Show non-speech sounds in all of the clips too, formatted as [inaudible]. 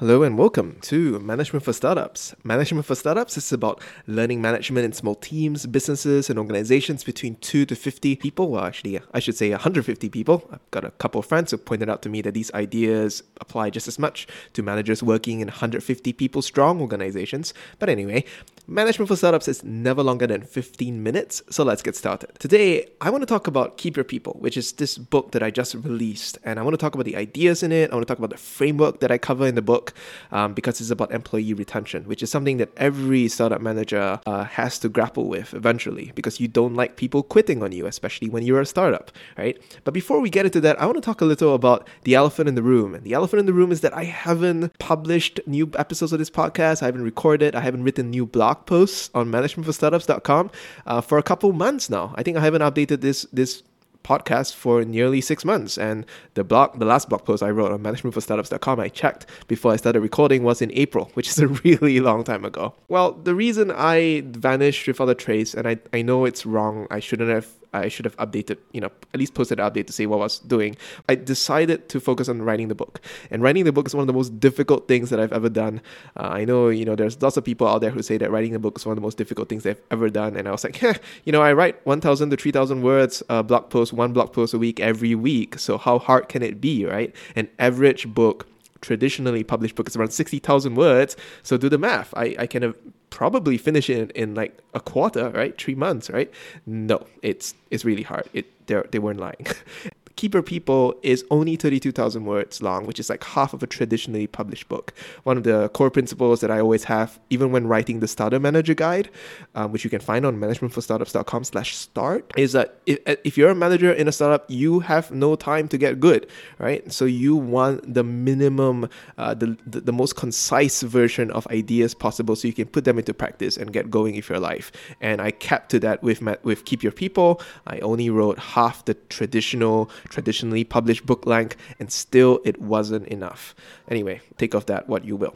Hello and welcome to Management for Startups. Management for Startups is about learning management in small teams, businesses, and organizations between 2 to 50 people. Well, actually, I should say 150 people. I've got a couple of friends who pointed out to me that these ideas apply just as much to managers working in 150 people strong organizations. But anyway, Management for Startups is never longer than 15 minutes, so let's get started. Today, I want to talk about Keep Your People, which is this book that I just released. And I want to talk about the ideas in it, I want to talk about the framework that I cover in the book um, because it's about employee retention, which is something that every startup manager uh, has to grapple with eventually because you don't like people quitting on you, especially when you're a startup, right? But before we get into that, I want to talk a little about the elephant in the room. And the elephant in the room is that I haven't published new episodes of this podcast, I haven't recorded, I haven't written new blog posts on managementforstartups.com uh, for a couple months now. I think I haven't updated this this podcast for nearly six months. And the blog, the last blog post I wrote on managementforstartups.com, I checked before I started recording was in April, which is a [laughs] really long time ago. Well, the reason I vanished without a trace, and I, I know it's wrong, I shouldn't have I should have updated, you know, at least posted an update to say what I was doing. I decided to focus on writing the book. And writing the book is one of the most difficult things that I've ever done. Uh, I know, you know, there's lots of people out there who say that writing a book is one of the most difficult things they've ever done. And I was like, [laughs] you know, I write 1,000 to 3,000 words, uh, blog post, one blog post a week every week. So how hard can it be, right? An average book traditionally published book is around 60,000 words. So do the math. I, I can probably finish it in, in like a quarter, right? Three months, right? No, it's it's really hard. It they they weren't lying. [laughs] Keep Your People is only 32,000 words long, which is like half of a traditionally published book. One of the core principles that I always have, even when writing the Starter Manager Guide, um, which you can find on managementforstartups.com slash start, is that if, if you're a manager in a startup, you have no time to get good, right? So you want the minimum, uh, the, the, the most concise version of ideas possible so you can put them into practice and get going with your life. And I kept to that with, with Keep Your People. I only wrote half the traditional traditionally published book length, and still it wasn't enough. Anyway, take of that what you will.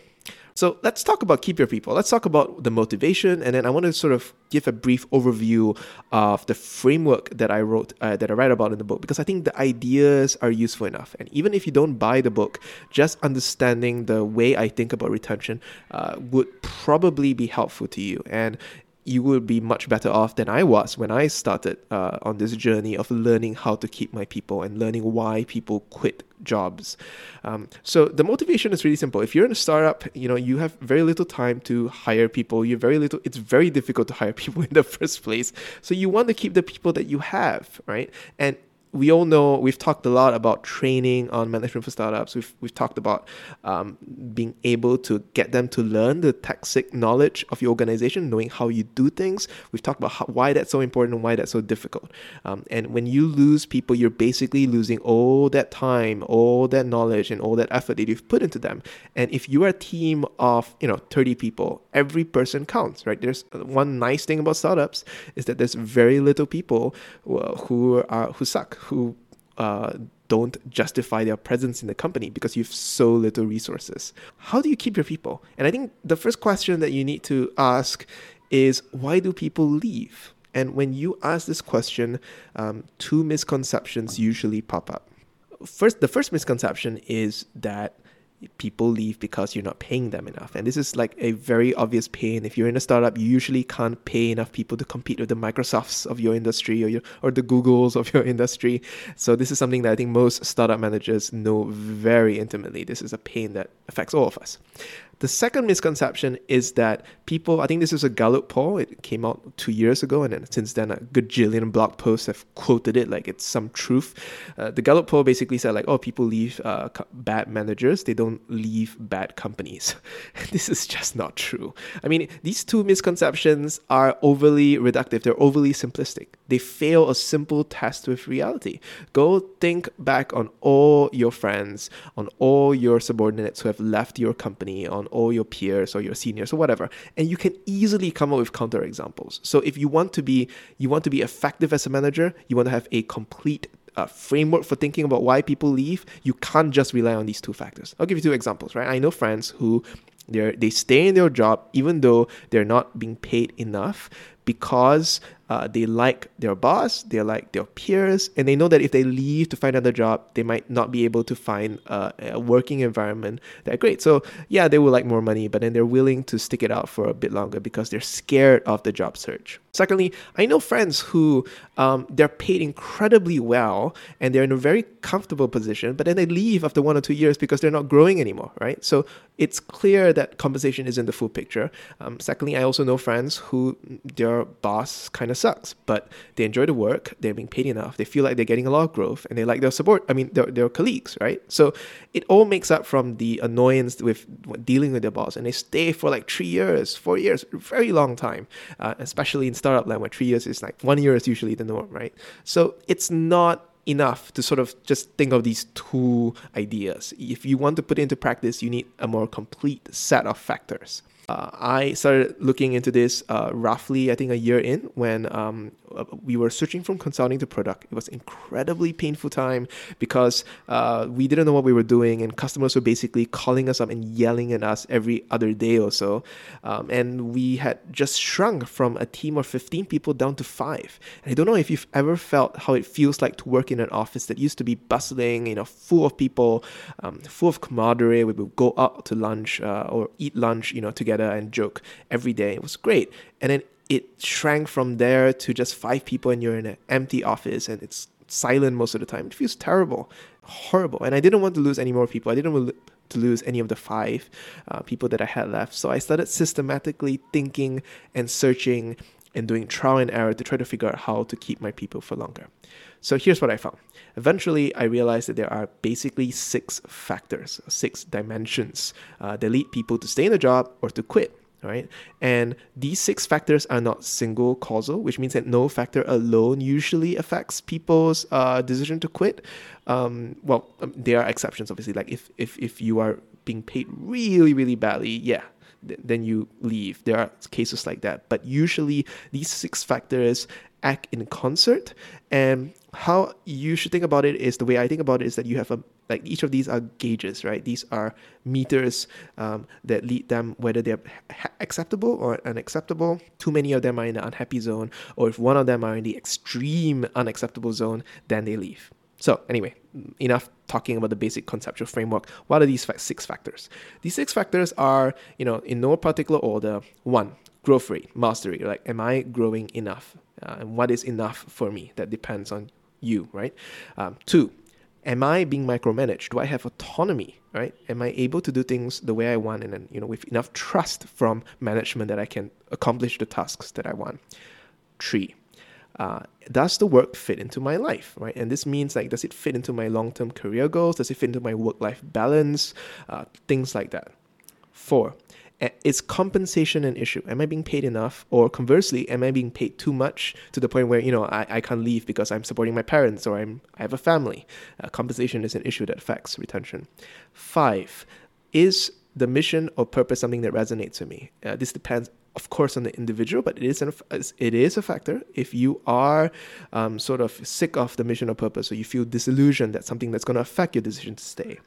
So let's talk about Keep Your People. Let's talk about the motivation, and then I want to sort of give a brief overview of the framework that I wrote, uh, that I write about in the book, because I think the ideas are useful enough. And even if you don't buy the book, just understanding the way I think about retention uh, would probably be helpful to you. And you would be much better off than I was when I started uh, on this journey of learning how to keep my people and learning why people quit jobs. Um, so the motivation is really simple. If you're in a startup, you know you have very little time to hire people. You very little. It's very difficult to hire [laughs] people in the first place. So you want to keep the people that you have, right? And we all know we've talked a lot about training on management for startups. We've we've talked about um, being able to get them to learn the tacit knowledge of your organization, knowing how you do things. We've talked about how, why that's so important and why that's so difficult. Um, and when you lose people, you're basically losing all that time, all that knowledge, and all that effort that you've put into them. And if you are a team of you know 30 people, every person counts, right? There's one nice thing about startups is that there's very little people who are who suck who uh, don't justify their presence in the company because you have so little resources. How do you keep your people? And I think the first question that you need to ask is why do people leave? And when you ask this question, um, two misconceptions usually pop up. First, the first misconception is that people leave because you're not paying them enough. And this is like a very obvious pain. If you're in a startup, you usually can't pay enough people to compete with the Microsofts of your industry or your or the Googles of your [laughs] industry. So this is something that I think most startup managers know very intimately. This is a pain that affects all of us. The second misconception is that people, I think this is a Gallup poll, it came out two years ago, and then since then a gajillion blog posts have quoted it like it's some truth. Uh, the Gallup poll basically said, like, oh, people leave uh, bad managers, they don't leave bad companies. [laughs] this is just not true. I mean, these two misconceptions are overly reductive, they're overly simplistic. They fail a simple test with reality. Go think back on all your friends, on all your subordinates who have left your company, on all your peers or your seniors or whatever. And you can easily come up with counter examples. So if you want to be you want to be effective as a manager you want to have a complete uh, framework for thinking about why people leave you can't just rely on these two factors. I'll give you two examples right? I know friends who they they stay in their job even though they're not being paid enough because uh, they like their boss, they like their peers, and they know that if they leave to find another job, they might not be able to find uh, a working environment that great. So yeah, they would like more money, but then they're willing to stick it out for a bit longer because they're scared of the job search. Secondly, I know friends who um, they're paid incredibly well and they're in a very comfortable position, but then they leave after one or two years because they're not growing anymore, right? So it's clear that compensation isn't the full picture. Um, secondly, I also know friends who boss kind of sucks, but they enjoy the work, they're being paid enough, they feel like they're getting a lot of growth, and they like their support. I mean, their, their colleagues, right? So it all makes up from the annoyance with dealing with their boss, and they stay for like three years, four years, very long time, uh, especially in startup land where three years is like one year is usually the norm, right? So it's not enough to sort of just think of these two ideas. If you want to put it into practice, you need a more complete set of factors. Uh, I started looking into this uh, roughly, I think, a year in when um, uh, we were switching from consulting to product. It was incredibly painful time because uh, we didn't know what we were doing, and customers were basically calling us up and yelling at us every other day or so. Um, and we had just shrunk from a team of 15 people down to five. And I don't know if you've ever felt how it feels like to work in an office that used to be bustling, you know, full of people, um, full of camaraderie. We would go out to lunch uh, or eat lunch, you know, together and joke every day. It was great. And then it shrank from there to just five people and you're in an empty office and it's silent most of the time. It feels terrible, horrible. And I didn't want to lose any more people. I didn't want to lose any of the five uh, people that I had left. So I started systematically thinking and searching and doing trial and error to try to figure out how to keep my people for longer. So here's what I found. Eventually, I realized that there are basically six factors, six dimensions uh, that lead people to stay in a job or to quit right? And these six factors are not single causal, which means that no factor alone usually affects people's uh, decision to quit. Um, well, um, there are exceptions, obviously. Like if, if if you are being paid really really badly, yeah, then you leave. There are cases like that, but usually these six factors act in concert and how you should think about it is the way I think about it is that you have a like each of these are gauges, right? These are meters um, that lead them whether they're ha- acceptable or unacceptable. Too many of them are in the unhappy zone, or if one of them are in the extreme unacceptable zone, then they leave. So anyway, enough talking about the basic conceptual framework. What are these six factors? These six factors are, you know, in no particular order. One, growth rate, mastery. Like, am I growing enough? Uh, and what is enough for me? That depends on you, right? Um, two, am I being micromanaged? Do I have autonomy, right? Am I able to do things the way I want and then, you know, with enough trust from management that I can accomplish the tasks that I want? Three, uh, does the work fit into my life, right? And this means like, does it fit into my long-term career goals? Does it fit into my work-life balance? Uh, things like that. Four, is compensation an issue? Am I being paid enough? Or conversely, am I being paid too much to the point where, you know, I, I can't leave because I'm supporting my parents or I'm, I have a family? Uh, compensation is an issue that affects retention. Five, is the mission or purpose something that resonates with me? Uh, this depends of course on the individual but it is an, it is a factor if you are um, sort of sick of the mission or purpose or you feel disillusioned that something that's going to affect your decision to stay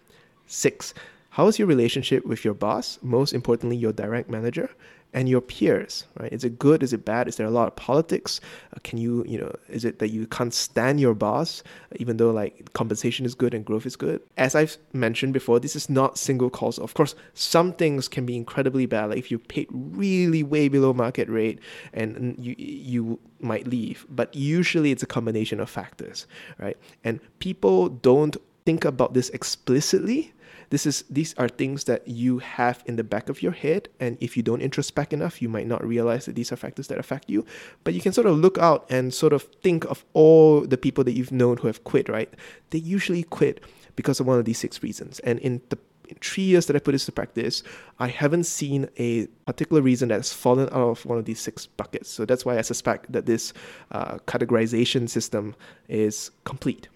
six how is your relationship with your boss? Most importantly, your direct manager and your peers, right? Is it good? Is it bad? Is there a lot of politics? Uh, can you, you know, is it that you can't stand your boss, even though like compensation is good and growth is good? As I've mentioned before, this is not single cause. Of course, some things can be incredibly bad. Like if you paid really way below market rate and you, you might leave, but usually it's a combination of factors, right? And people don't think about this explicitly this is these are things that you have in the back of your head and if you don't introspect enough you might not realize that these are factors that affect you but you can sort of look out and sort of think of all the people that you've known who have quit right they usually quit because of one of these six reasons and in the in three years that I put this to practice, I haven't seen a particular reason that has fallen out of one of these six buckets. So that's why I suspect that this uh, categorization system is complete.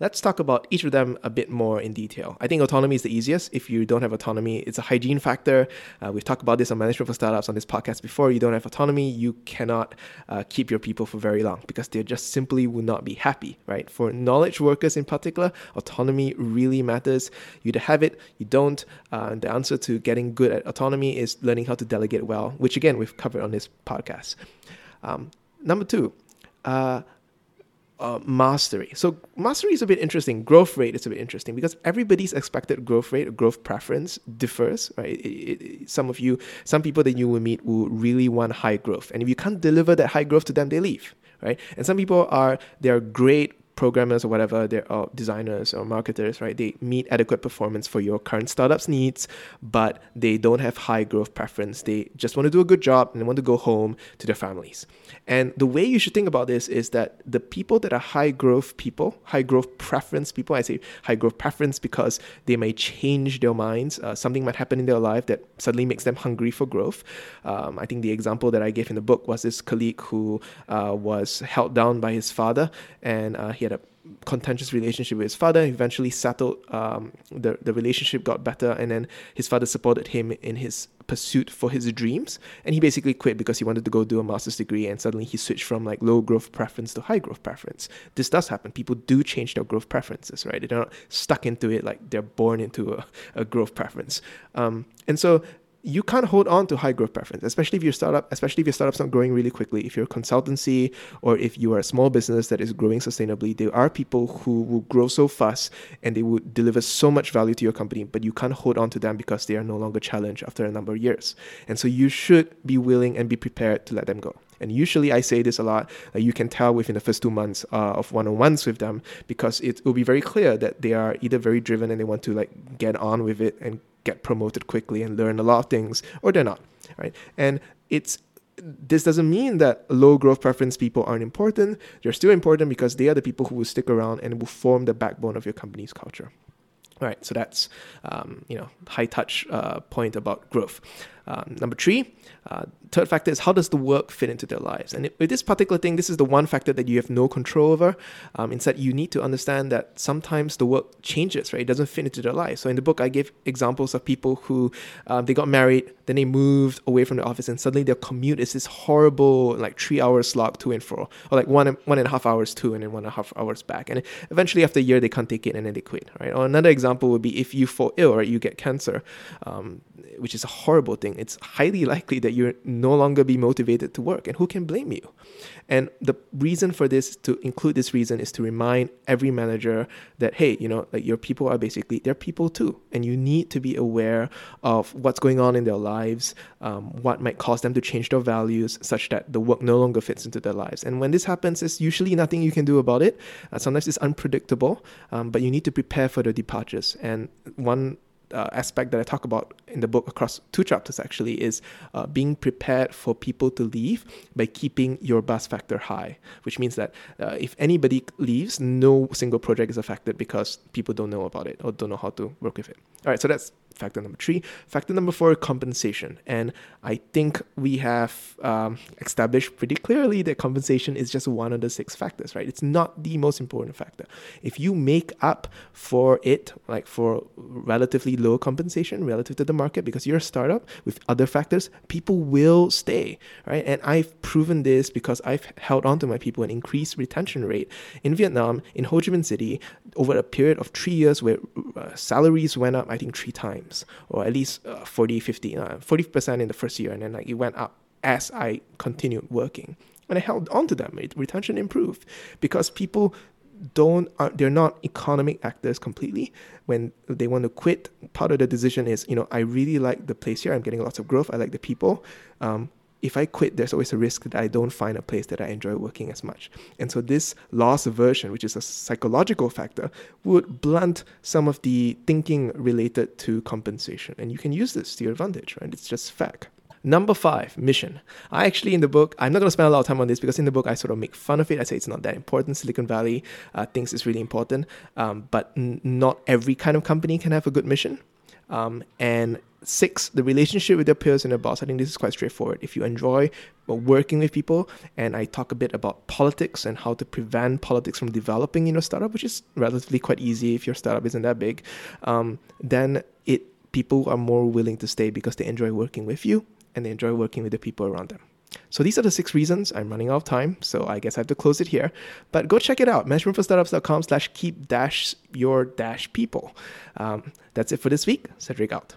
Let's talk about each of them a bit more in detail. I think autonomy is the easiest. If you don't have autonomy, it's a hygiene factor. Uh, we've talked about this on Management for Startups on this podcast before. You don't have autonomy, you cannot uh, keep your people for very long because they just simply will not be happy, right? For knowledge workers in particular, autonomy really matters. You either have it, you don't. Uh, the answer to getting good at autonomy is learning how to delegate well, which again, we've covered on this podcast. Um, number two, uh, uh, mastery. So mastery is a bit interesting. Growth rate is a bit interesting because everybody's expected growth rate or growth preference differs, right? It, it, some of you, some people that you will meet will really want high growth, and if you can't deliver that high growth to them, they leave, right? And some people are they are great programmers or whatever, they're uh, designers or marketers, right? They meet adequate performance for your current startup's needs, but they don't have high growth preference. They just want to do a good job and they want to go home to their families. And the way you should think about this is that the people that are high growth people, high growth preference people, I say high growth preference because they may change their minds. Uh, something might happen in their life that suddenly makes them hungry for growth. Um, I think the example that I gave in the book was this colleague who uh, was held down by his father and uh, he contentious relationship with his father. Eventually settled. Um, the the relationship got better, and then his father supported him in his pursuit for his dreams. And he basically quit because he wanted to go do a master's degree, and suddenly he switched from like low growth preference to high growth preference. This does happen. People do change their growth preferences, right? They're not stuck into it like they're born into a, a growth preference. Um, and so you can't hold on to high growth preference, especially if your startup, especially if your startup's not growing really quickly. If you're a consultancy or if you are a small business that is growing sustainably, there are people who will grow so fast and they will deliver so much value to your company, but you can't hold on to them because they are no longer challenged after a number of years. And so you should be willing and be prepared to let them go. And usually I say this a lot. Uh, you can tell within the first two months uh, of one-on-ones with them because it will be very clear that they are either very driven and they want to like get on with it and get promoted quickly and learn a lot of things, or they're not, right? And it's this doesn't mean that low growth preference people aren't important. They're still important because they are the people who will stick around and will form the backbone of your company's culture. All right, so that's um, you know high touch uh, point about growth. Um, number three, uh, third factor is how does the work fit into their lives? And with this particular thing, this is the one factor that you have no control over. Um, instead, you need to understand that sometimes the work changes, right? It doesn't fit into their life. So in the book, I give examples of people who um, they got married, then they moved away from the office, and suddenly their commute is this horrible, like three hours slog to and fro, or like one one and a half hours to and then one and a half hours back. And eventually, after a year, they can't take it and then they quit, right? Or another example would be if you fall ill, right? You get cancer, um, which is a horrible thing it's highly likely that you'll no longer be motivated to work. And who can blame you? And the reason for this, to include this reason, is to remind every manager that, hey, you know, like your people are basically, they're people too. And you need to be aware of what's going on in their lives, um, what might cause them to change their values such that the work no longer fits into their lives. And when this happens, it's usually nothing you can do about it. Uh, sometimes it's unpredictable, um, but you need to prepare for the departures. And one uh, aspect that I talk about in the book across two chapters actually is uh, being prepared for people to leave by keeping your bus factor high, which means that uh, if anybody leaves, no single project is affected because people don't know about it or don't know how to work with it. All right, so that's factor number three. Factor number four, compensation. And I think we have um, established pretty clearly that compensation is just one of the six factors, right? It's not the most important factor. If you make up for it, like for relatively low compensation relative to the market, because you're a startup with other factors, people will stay, right? And I've proven this because I've held on to my people and increased retention rate in Vietnam, in Ho Chi Minh City, over a period of three years where uh, salaries went up, I think, three times or at least uh, 40, 50, uh, 40% in the first year, and then like it went up as I continued working. And I held on to them. Retention improved because people don't uh, they're not economic actors completely when they want to quit part of the decision is you know i really like the place here i'm getting lots of growth i like the people um, if I quit, there's always a risk that I don't find a place that I enjoy working as much. And so this loss aversion, which is a psychological factor, would blunt some of the thinking related to compensation. And you can use this to your advantage, right? It's just fact. Number five, mission. I actually, in the book, I'm not going to spend a lot of time on this because in the book, I sort of make fun of it. I say it's not that important. Silicon Valley uh, thinks it's really important, um, but n- not every kind of company can have a good mission. Um, and six, the relationship with your peers and your boss. I think this is quite straightforward. If you enjoy working with people, and I talk a bit about politics and how to prevent politics from developing in your startup, which is relatively quite easy if your startup isn't that big, um, then it people are more willing to stay because they enjoy working with you and they enjoy working with the people around them. So these are the six reasons. I'm running out of time, so I guess I have to close it here. But go check it out, managementforstartups.com slash keep dash your dash people. Um, that's it for this week. Cedric out.